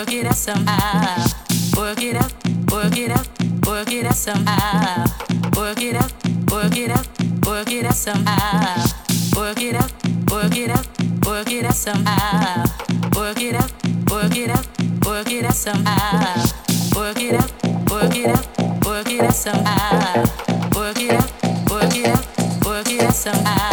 work it out somehow. Work it out, work it out, work it out somehow. Work it out, work it out, work it out somehow. Work it out, work it out, work it out somehow. Work it out, work it out, work it out somehow. Work it out, work it out, work it out somehow. Work it out, work it out, work it out somehow.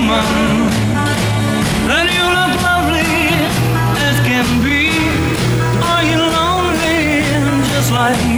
woman, then you look lovely as can be. Are you lonely just like me?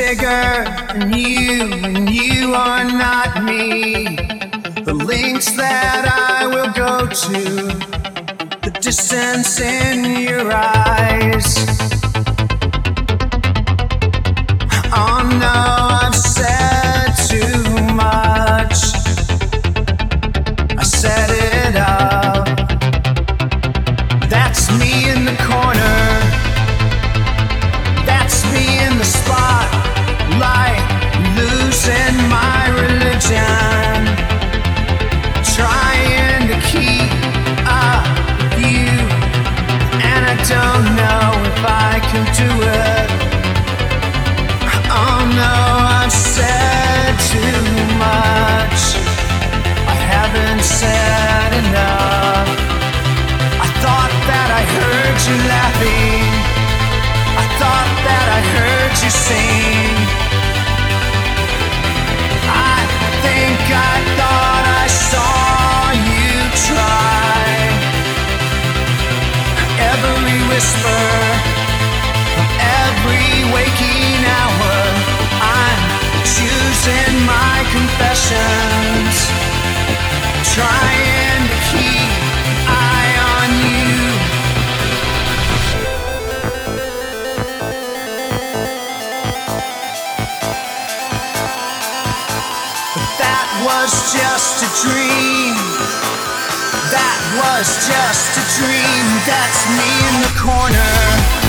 bigger than you, and you are not me. The links that I will go to, the distance in your eyes. Oh no. just a dream. That was just a dream. That's me in the corner.